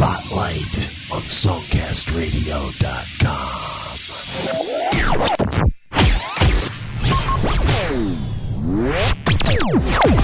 Spotlight on songcastradio.com.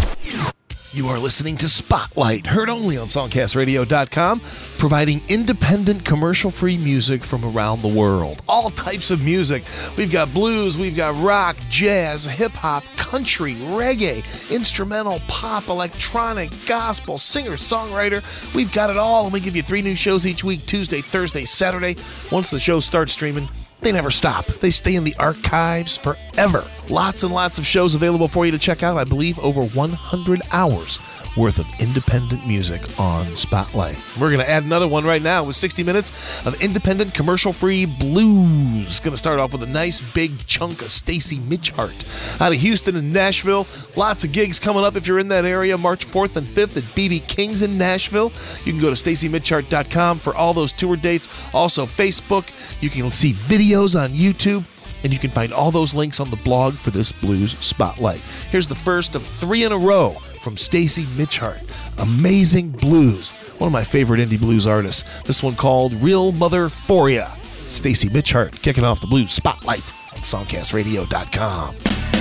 You are listening to Spotlight, heard only on SongcastRadio.com, providing independent, commercial free music from around the world. All types of music. We've got blues, we've got rock, jazz, hip hop, country, reggae, instrumental, pop, electronic, gospel, singer, songwriter. We've got it all, and we give you three new shows each week Tuesday, Thursday, Saturday. Once the show starts streaming, they never stop. They stay in the archives forever. Lots and lots of shows available for you to check out. I believe over 100 hours worth of independent music on Spotlight. We're going to add another one right now with 60 minutes of independent commercial free blues. Going to start off with a nice big chunk of Stacy Mitchhart out of Houston and Nashville. Lots of gigs coming up if you're in that area March 4th and 5th at BB King's in Nashville. You can go to stacymitchhart.com for all those tour dates. Also, Facebook. You can see videos on YouTube and you can find all those links on the blog for this blues spotlight. Here's the first of three in a row from Stacy Mitchhart. Amazing blues. One of my favorite indie blues artists. This one called Real Mother For Ya. Stacy Mitchhart kicking off the blues spotlight at songcastradio.com.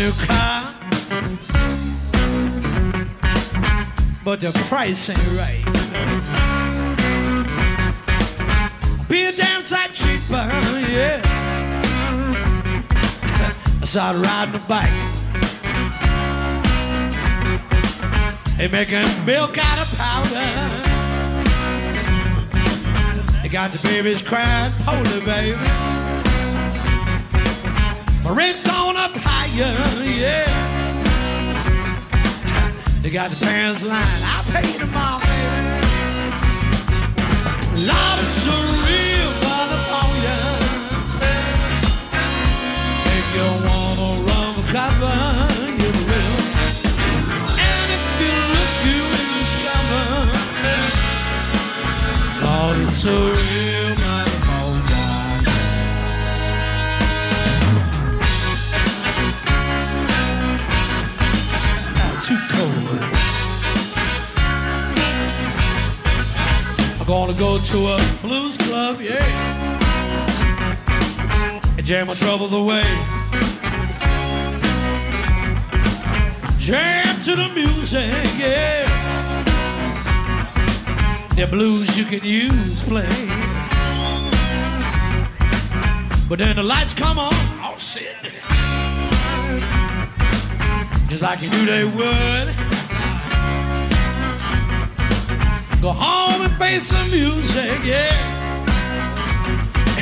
new car, but the price ain't right. Be a damn sight cheaper, yeah. I started riding a bike. They making milk out of powder. They got the babies crying, holy baby. My rent's going up higher, yeah. They got the parents line. I'll pay you tomorrow, baby. Lord, it's a real you. If you wanna run for cover, you will. And if you look in the scummer, Lord, it's a real gonna go to a blues club, yeah. And jam my trouble away. Jam to the music, yeah. The blues you can use play. But then the lights come on, oh shit just like you knew they would. Go home and face some music, yeah.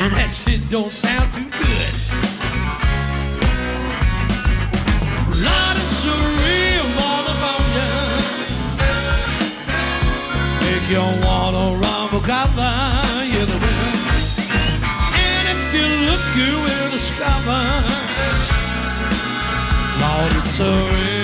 And that shit don't sound too good. Lord, it's a real motherfucker. If you wanna rumble cover, you're the winner. And if you look good, we'll discover. Lord, it's a real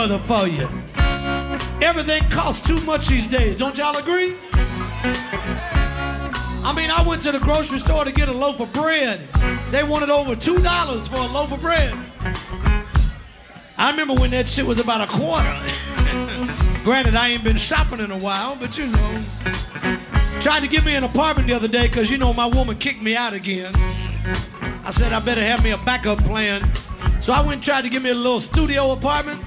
a real mother for you. Everything costs too much these days. Don't y'all agree? I mean, I went to the grocery store to get a loaf of bread. They wanted over $2 for a loaf of bread. I remember when that shit was about a quarter. Granted, I ain't been shopping in a while, but you know. Tried to give me an apartment the other day because, you know, my woman kicked me out again. I said I better have me a backup plan. So I went and tried to give me a little studio apartment.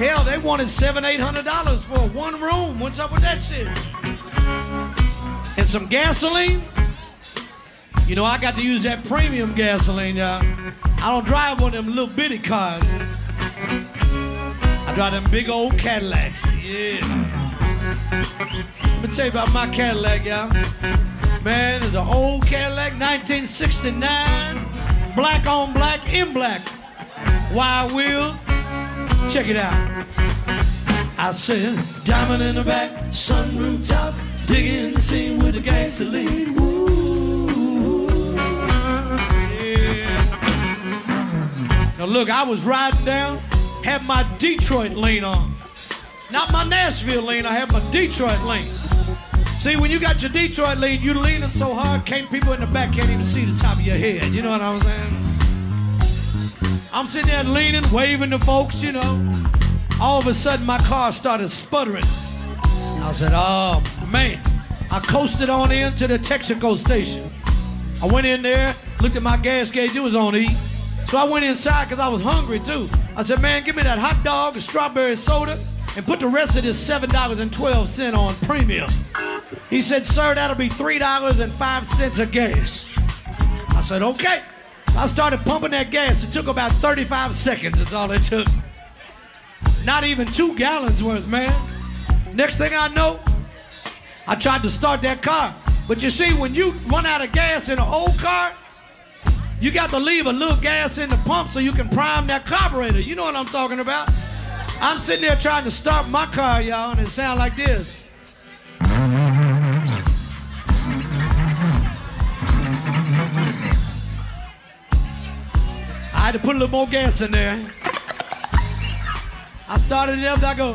Hell, they wanted seven, eight hundred dollars for one room. What's up with that shit? And some gasoline. You know, I got to use that premium gasoline, y'all. I don't drive one of them little bitty cars. I drive them big old Cadillacs. Yeah. Let me tell you about my Cadillac, y'all. Man, it's an old Cadillac, 1969. Black on black, in black. Wide wheels. Check it out. I said, diamond in the back, sunroof top, digging the scene with the gasoline. Ooh. Yeah. Now look, I was riding down, had my Detroit lean on. Not my Nashville lean, I had my Detroit lean. See, when you got your Detroit lean, you leaning so hard, can't people in the back can't even see the top of your head. You know what I'm saying? I'm sitting there leaning, waving to folks, you know. All of a sudden, my car started sputtering. I said, oh, man. I coasted on into the Texaco station. I went in there, looked at my gas gauge, it was on E. So I went inside because I was hungry too. I said, man, give me that hot dog, a strawberry soda, and put the rest of this $7.12 on premium. He said, sir, that'll be $3.05 of gas. I said, okay. I started pumping that gas. It took about 35 seconds, that's all it took. Not even two gallons worth, man. Next thing I know, I tried to start that car. But you see, when you run out of gas in an old car, you got to leave a little gas in the pump so you can prime that carburetor. You know what I'm talking about? I'm sitting there trying to start my car, y'all, and it sounds like this. Had to put a little more gas in there. I started it up, I go.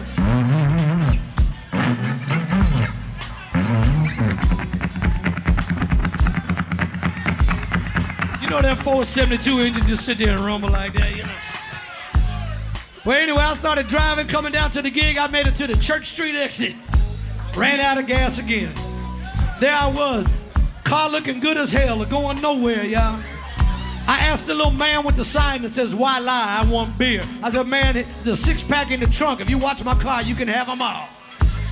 You know that 472 engine just sit there and rumble like that, you know. Well, anyway, I started driving, coming down to the gig. I made it to the Church Street exit. Ran out of gas again. There I was, car looking good as hell, going nowhere, y'all. I asked the little man with the sign that says, Why lie? I want beer. I said, Man, the six pack in the trunk, if you watch my car, you can have them all.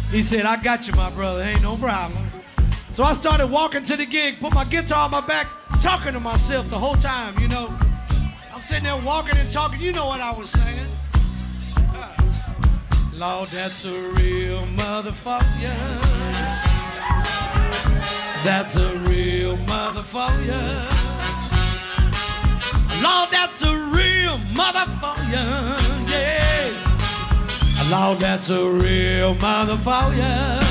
He said, I got you, my brother. Ain't no problem. So I started walking to the gig, put my guitar on my back, talking to myself the whole time, you know. I'm sitting there walking and talking. You know what I was saying. Uh, Lord, that's a real motherfucker. That's a real motherfucker. Lord, that's a real motherfucker. Yeah. Lord, that's a real motherfucker.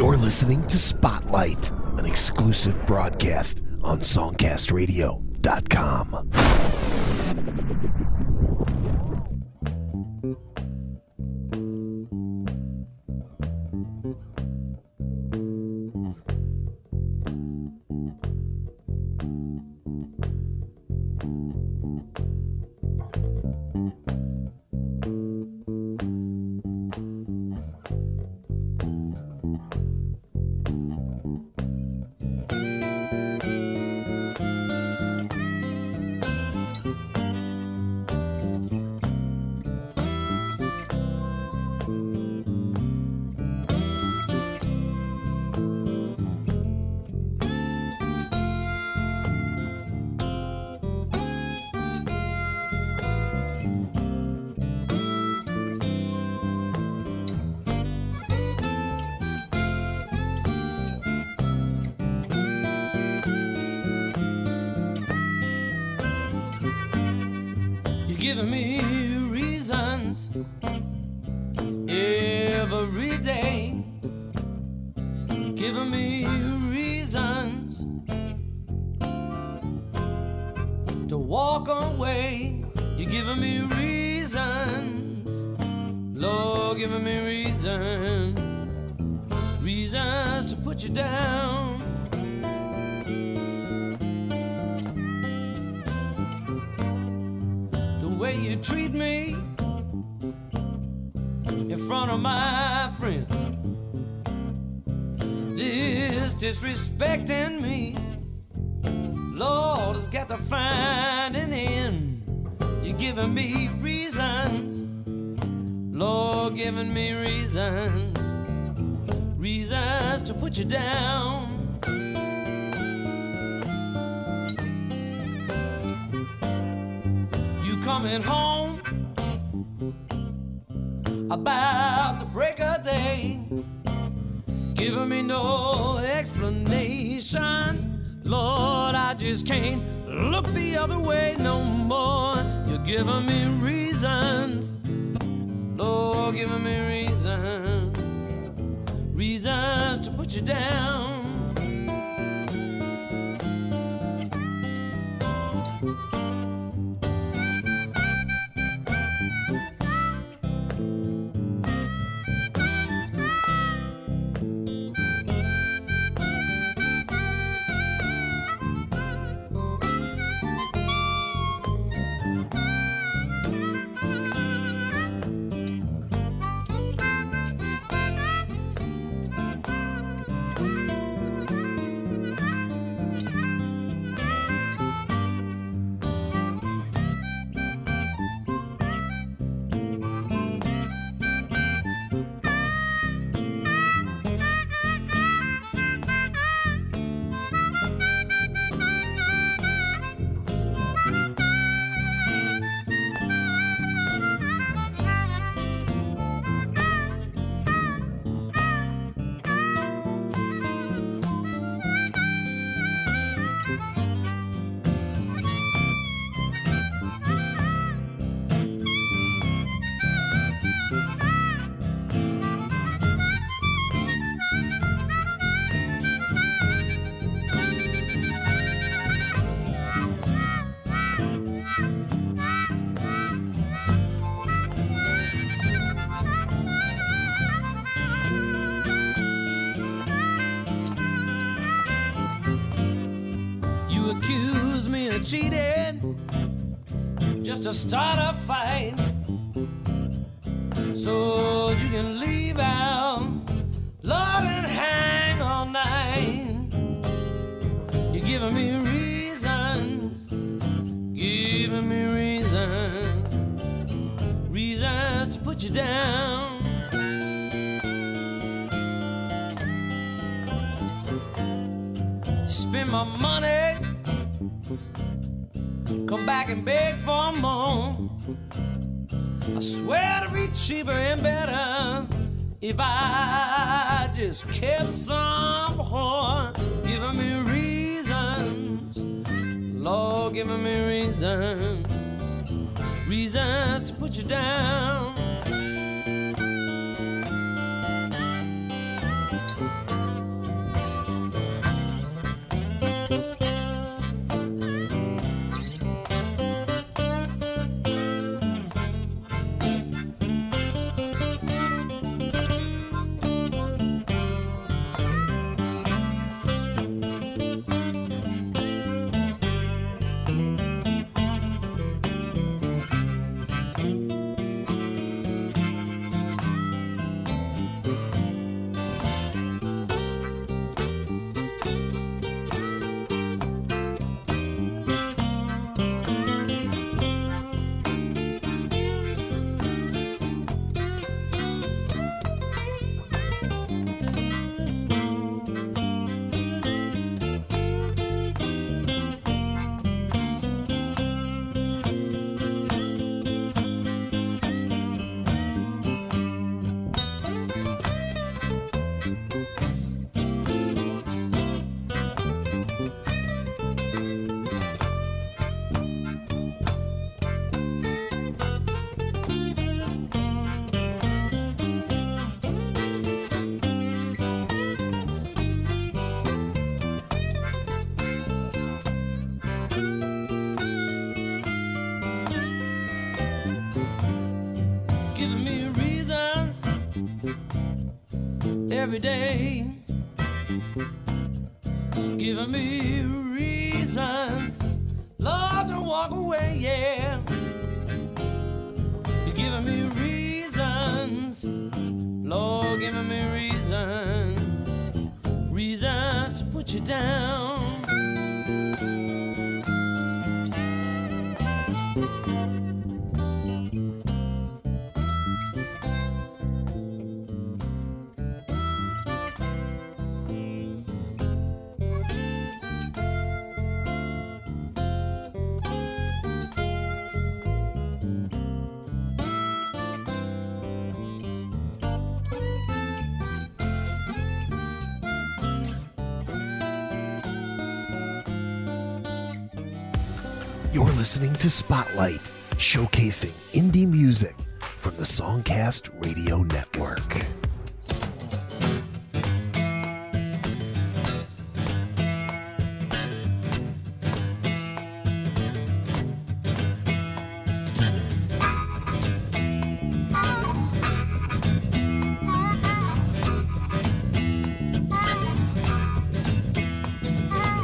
You're listening to Spotlight, an exclusive broadcast on SongcastRadio.com. Giving me reasons, reasons to put you down. You coming home? about the break of day, giving me no explanation. Lord, I just can't look the other way no more. You're giving me reasons, Lord, giving me reasons, reasons to put you down. Cheating just to start a fight. So you can leave out, Lord, and hang all night. You're giving me reasons, giving me reasons, reasons to put you down. Spend my money, come back and beg for more. I swear to be cheaper and better if I just kept some more. Giving me reasons, Lord, giving me reasons, reasons to put you down. Day. Listening to Spotlight, showcasing indie music from the Songcast Radio Network.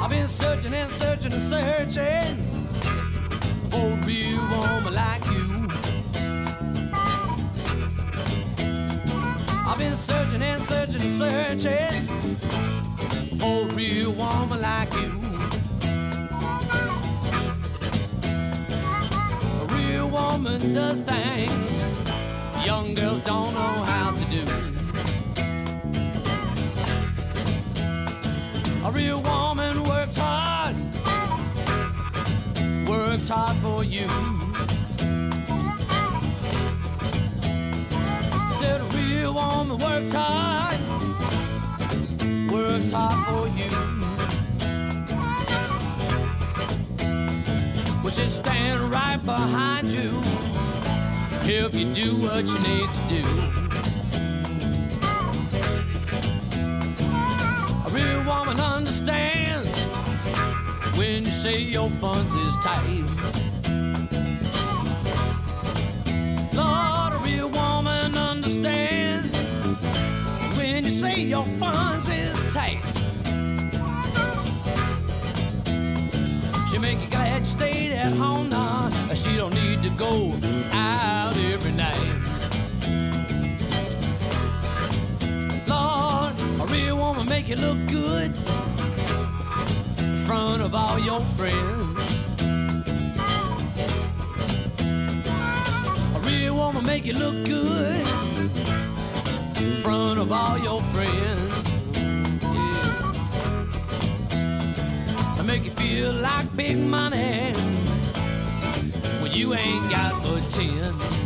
I've been searching and searching and searching searching searching for a real woman like you. A real woman does things young girls don't know how to do. A real woman works hard, works hard for you. Woman works hard, works hard for you. Well, she'll stand right behind you if you do what you need to do. A real woman understands when you say your funds is tight. Your funds is tight. She make you glad you stayed at home now. She don't need to go out every night. Lord, a real woman make you look good in front of all your friends. A real woman make you look good feel like big money when you ain't got but ten.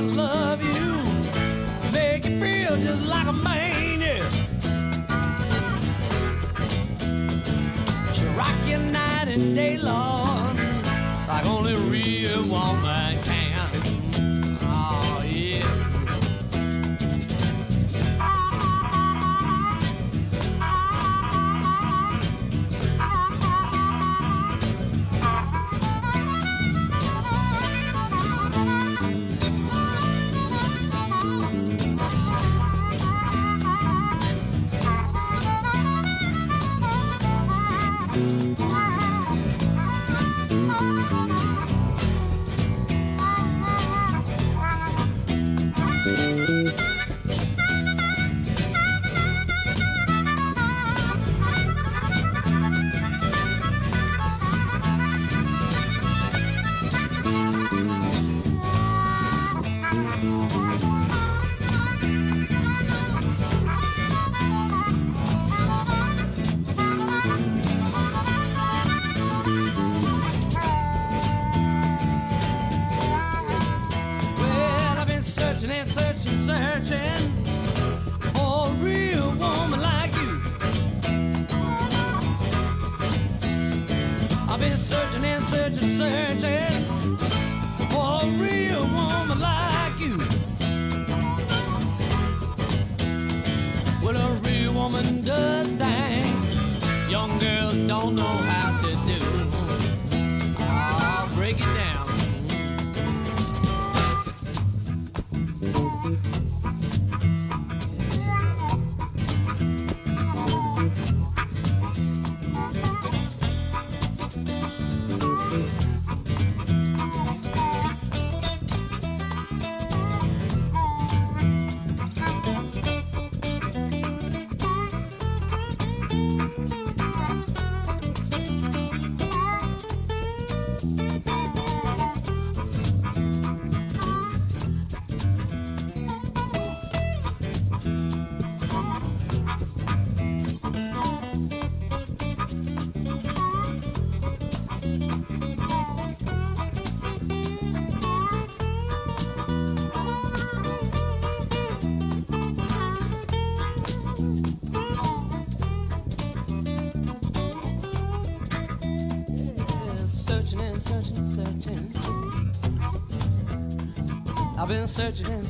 Love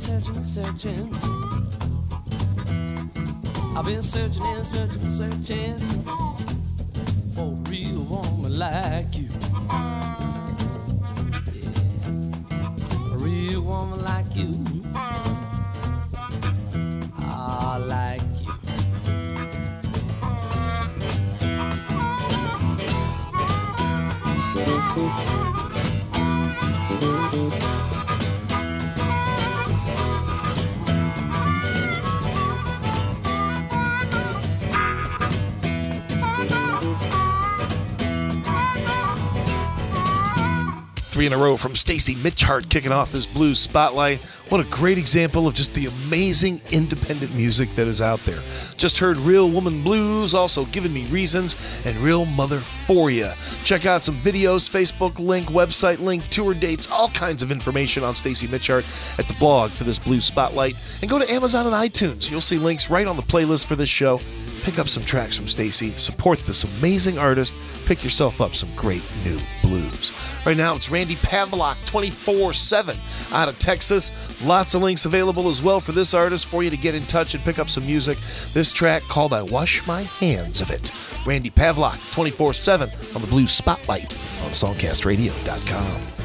searching searching. I've been searching and searching searching in a row from Stacy Mitchhart kicking off this blues spotlight. What a great example of just the amazing independent music that is out there. Just heard Real Woman Blues, also Giving Me Reasons, and Real Mother For Ya. Check out some videos, Facebook link, website link, tour dates, all kinds of information on Stacy Mitchhart at the blog for this blues spotlight. And go to Amazon and iTunes. You'll see links right on the playlist for this show. Pick up some tracks from Stacy, support this amazing artist, pick yourself up some great new blues. Right now, it's Randy Pavlock 24 7 out of Texas. Lots of links available as well for this artist for you to get in touch and pick up some music. This track called I Wash My Hands of It. Randy Pavlock 24 7 on the Blues Spotlight on SongcastRadio.com.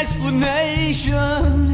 explanation.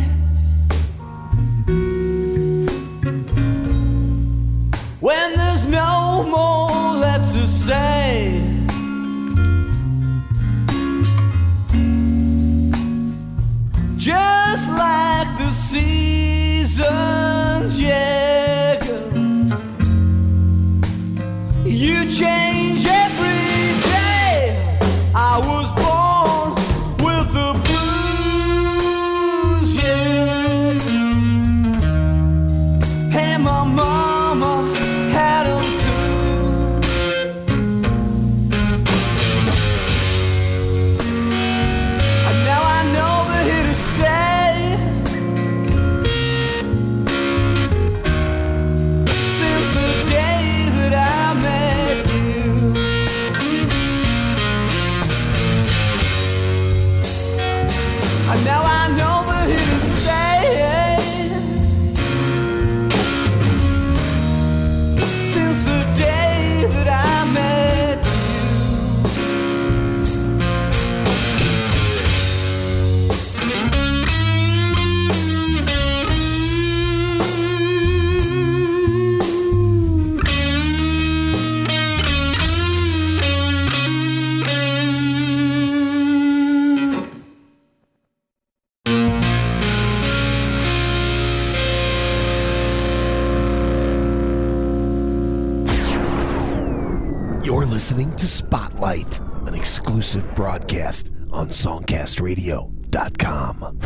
You're listening to Spotlight, an exclusive broadcast on SongcastRadio.com.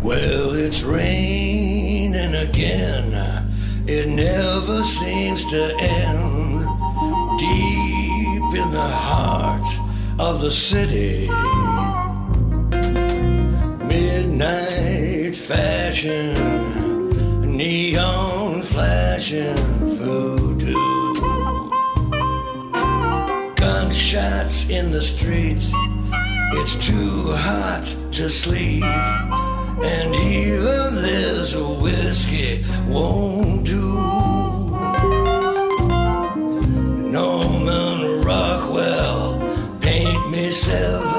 Well, it's raining again. It never seems to end. Deep in the heart of the city, midnight fashion, neon flashing voodoo. Gunshots in the streets, it's too hot to sleep. And even this whiskey won't do. Norman Rockwell, paint me Seventh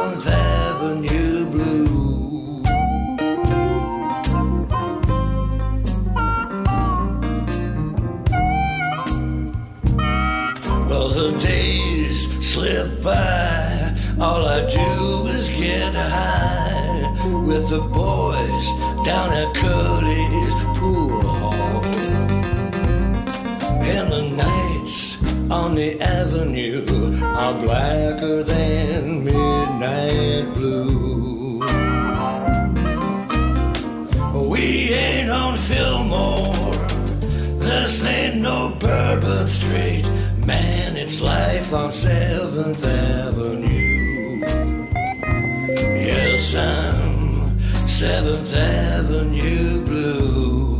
with the boys down at Curly's pool hall. And the nights on the avenue are blacker than midnight blue. We ain't on Fillmore. This ain't no Bourbon Street. Man, it's life on 7th Avenue. Yes, I'm 7th Avenue blue.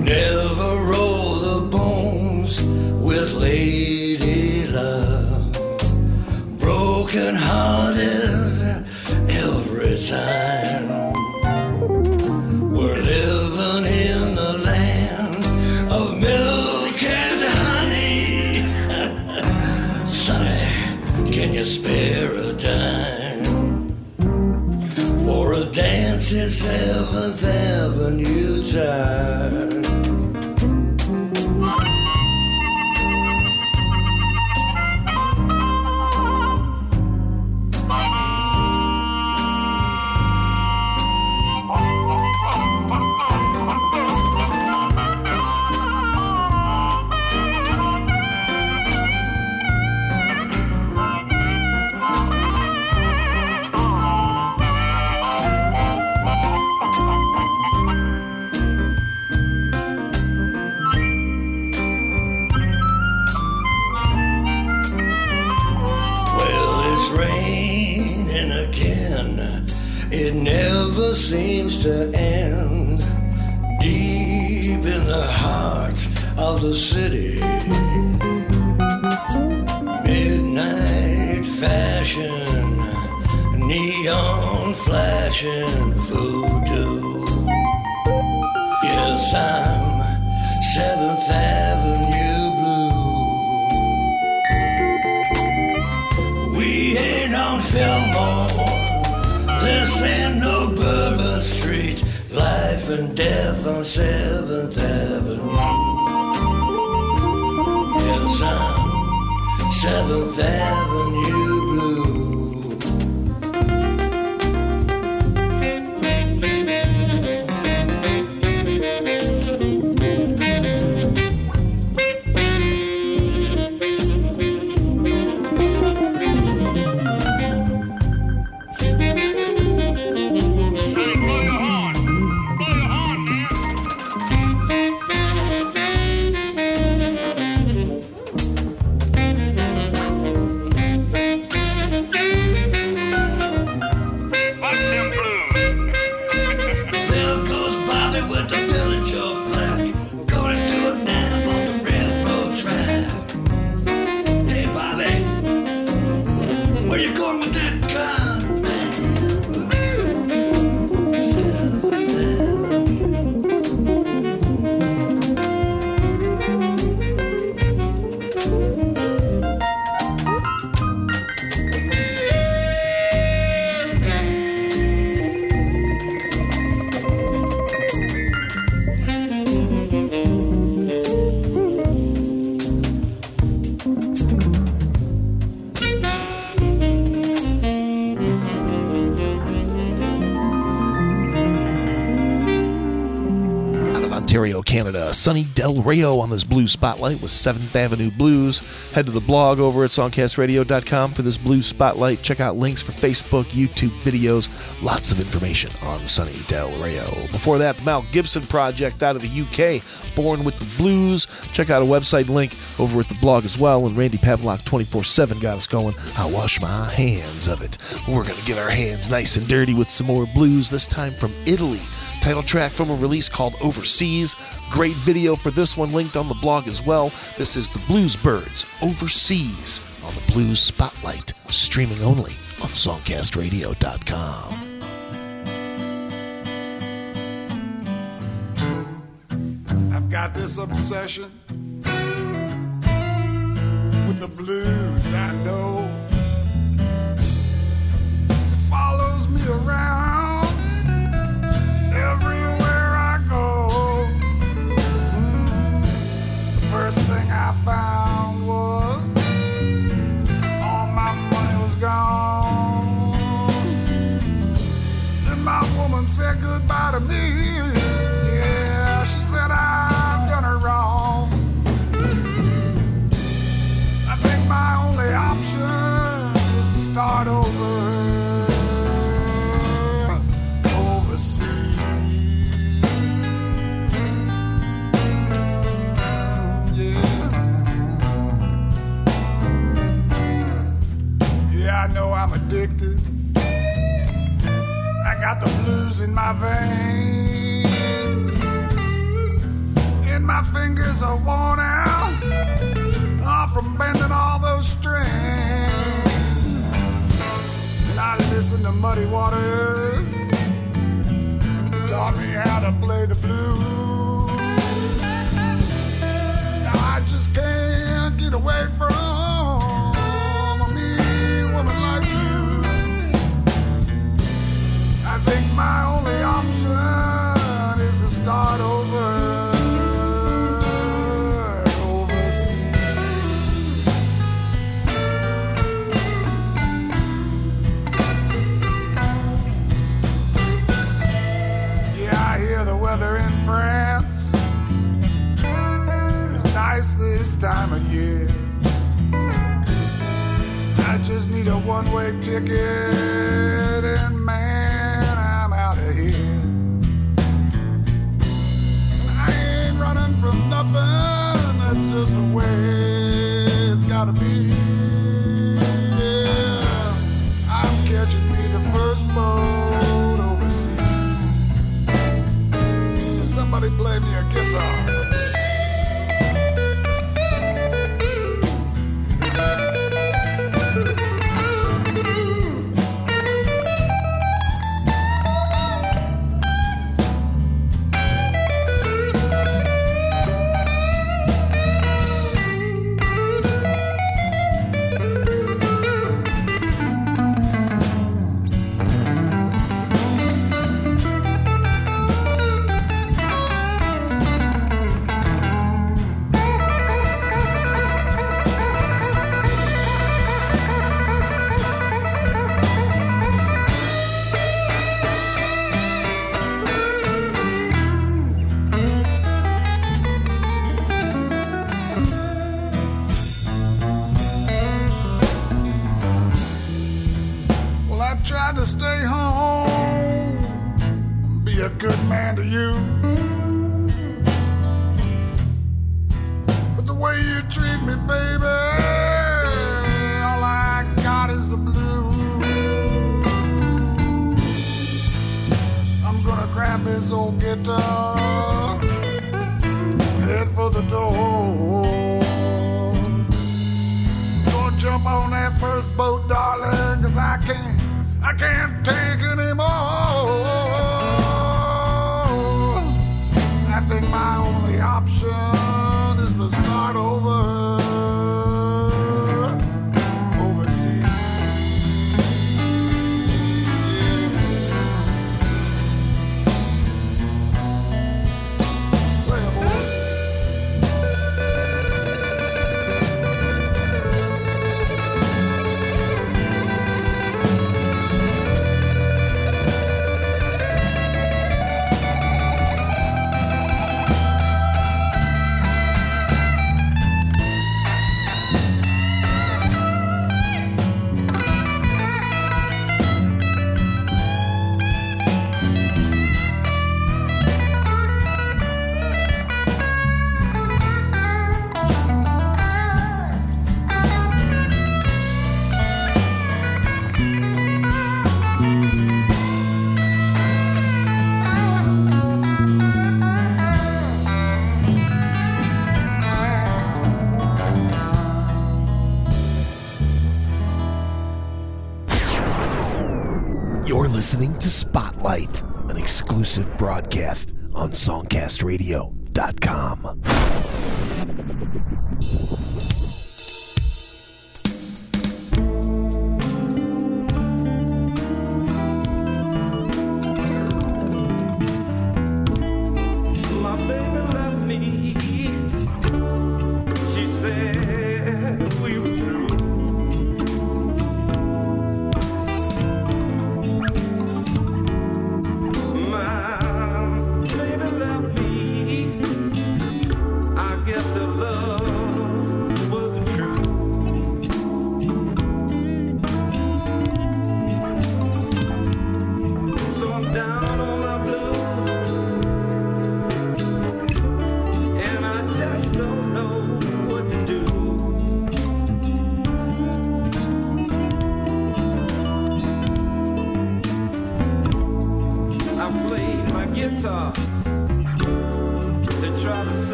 Never roll the bones with lady love. Broken hearted every time. At Seventh Avenue the city. Midnight fashion, neon flashing voodoo. Yes, I'm 7th Avenue blue. We ain't on Fillmore. This ain't no Bourbon Street. Life and death on 7th 7th Avenue Del Rio on this blues spotlight with 7th Avenue Blues. Head to the blog over at songcastradio.com for this blues spotlight. Check out links for Facebook, YouTube videos, lots of information on Sonny Del Rio. Before that, the Mal Gibson Project out of the UK, Born with the Blues. Check out a website link over at the blog as well. And Randy Pavlock 24 7 got us going. I wash my hands of it. We're going to get our hands nice and dirty with some more blues, this time from Italy. Title track from a release called Overseas. Great video for this one linked on the blog as well. This is the Blues Byrds Overseas on the Blues Spotlight, streaming only on songcastradio.com. I've got this obsession with the blues, I know. It follows me around my veins. And my fingers are worn out ah, from bending all those strings. And I listen to Muddy Waters. Taught me how to play the blues. France is nice this time of year. I just need a one way ticket, first boat, darling, cause I can't, I can't take anymore. Broadcast on SongcastRadio.com.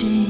情。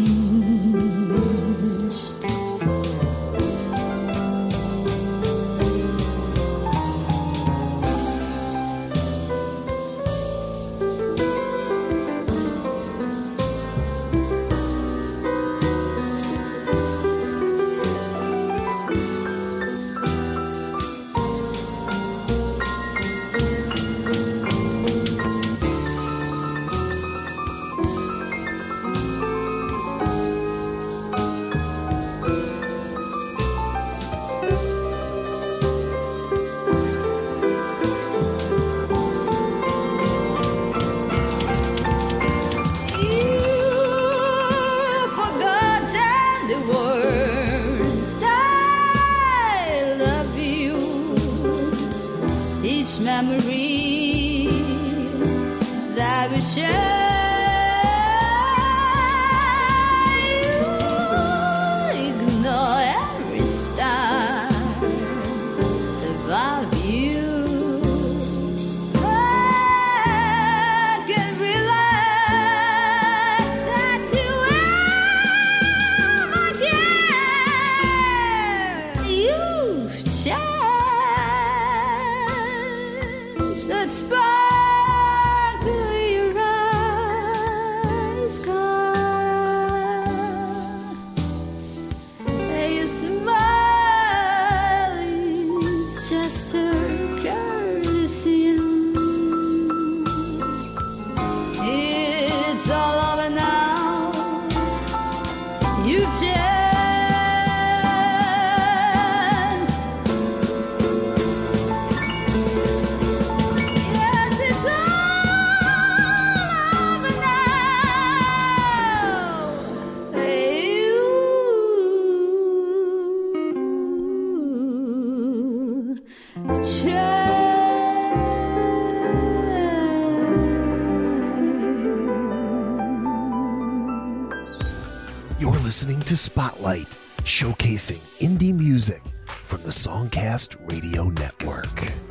spotlight showcasing indie music from the Songcast Radio Network.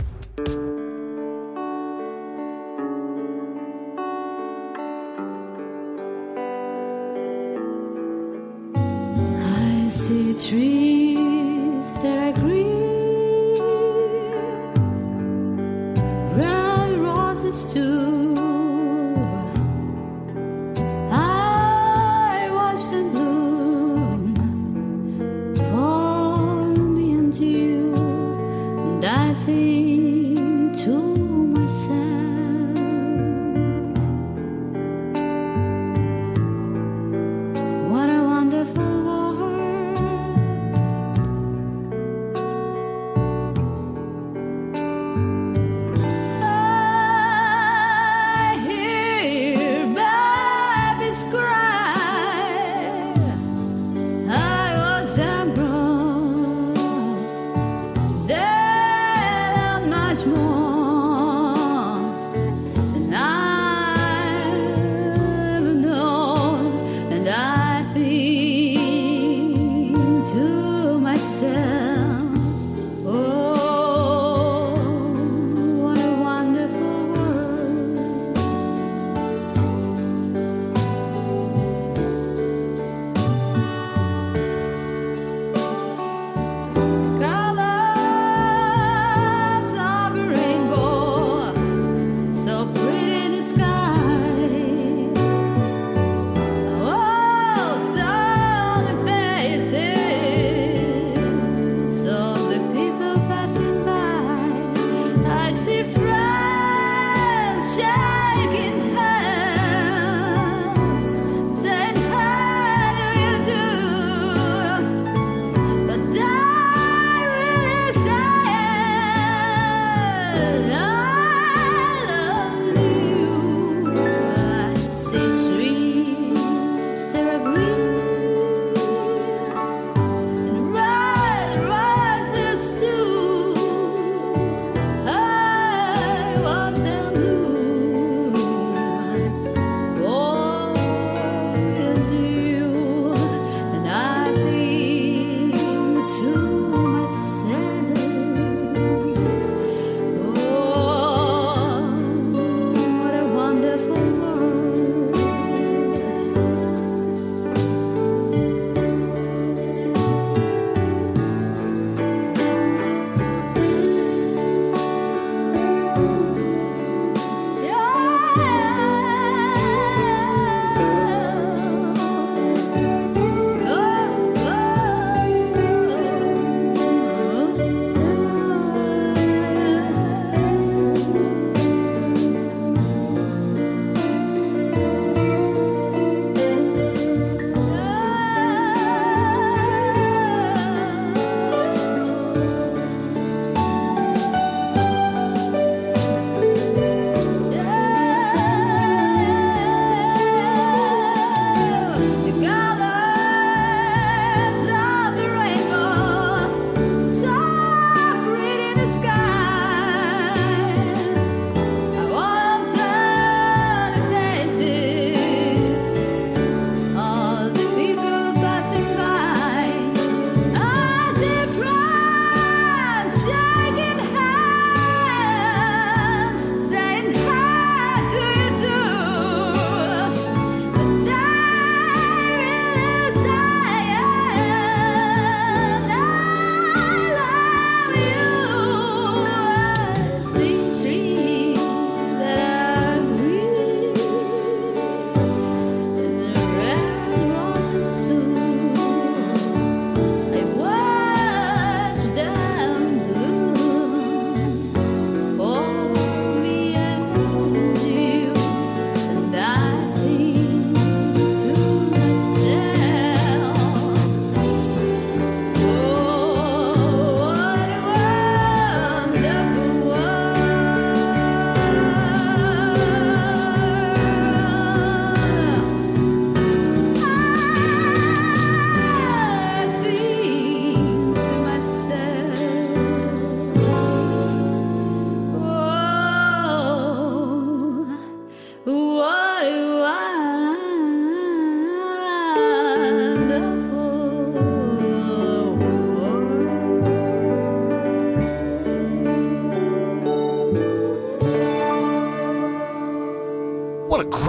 to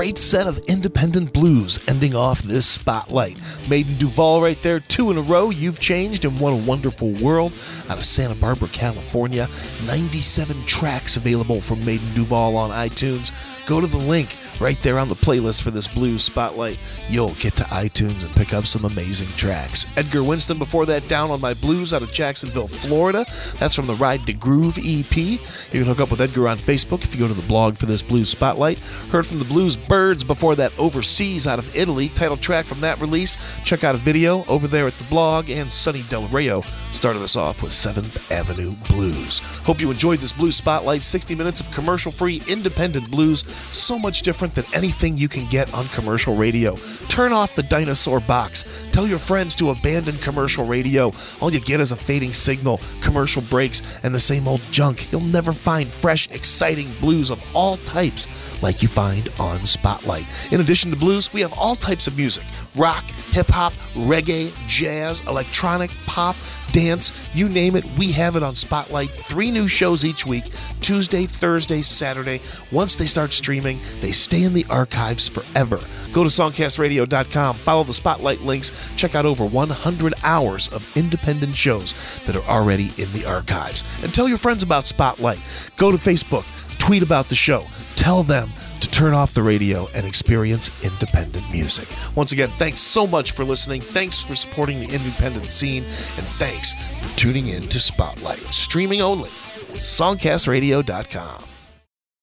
great set of independent blues ending off this spotlight. Madlen Duval right there, two in a row. You've changed and what a wonderful world. Out of Santa Barbara, California. 97 tracks available from Madlen Duval on iTunes. Go to the link right there on the playlist for this blues spotlight. You'll get to iTunes and pick up some amazing tracks. Edgar Winston before that, Down on My Blues out of Jacksonville, Florida. That's from the Ride to Groove EP. You can hook up with Edgar on Facebook if you go to the blog for this blues spotlight. Heard from the Blues Byrds before that, Overseas out of Italy. Title track from that release. Check out a video over there at the blog. And Sonny Del Rio started us off with 7th Avenue Blues. Hope you enjoyed this blues spotlight. 60 minutes of commercial free independent blues. So much different than anything you can get on commercial radio. Turn off the dinosaur box. Tell your friends to abandon commercial radio. All you get is a fading signal, commercial breaks, and the same old junk. You'll never find fresh, exciting blues of all types like you find on Spotlight. In addition to blues, we have all types of music rock, hip hop, reggae, jazz, electronic, pop, dance, you name it, we have it on Spotlight. Three new shows each week Tuesday, Thursday, Saturday. Once they start streaming, they stay in the archives forever. Go to songcastradio.com, follow the Spotlight links, check out over 100 hours of independent shows that are already in the archives. And tell your friends about Spotlight. Go to Facebook, tweet about the show, tell them to turn off the radio and experience independent music. Once again, thanks so much for listening. Thanks for supporting the independent scene. And thanks for tuning in to Spotlight, streaming only, songcastradio.com.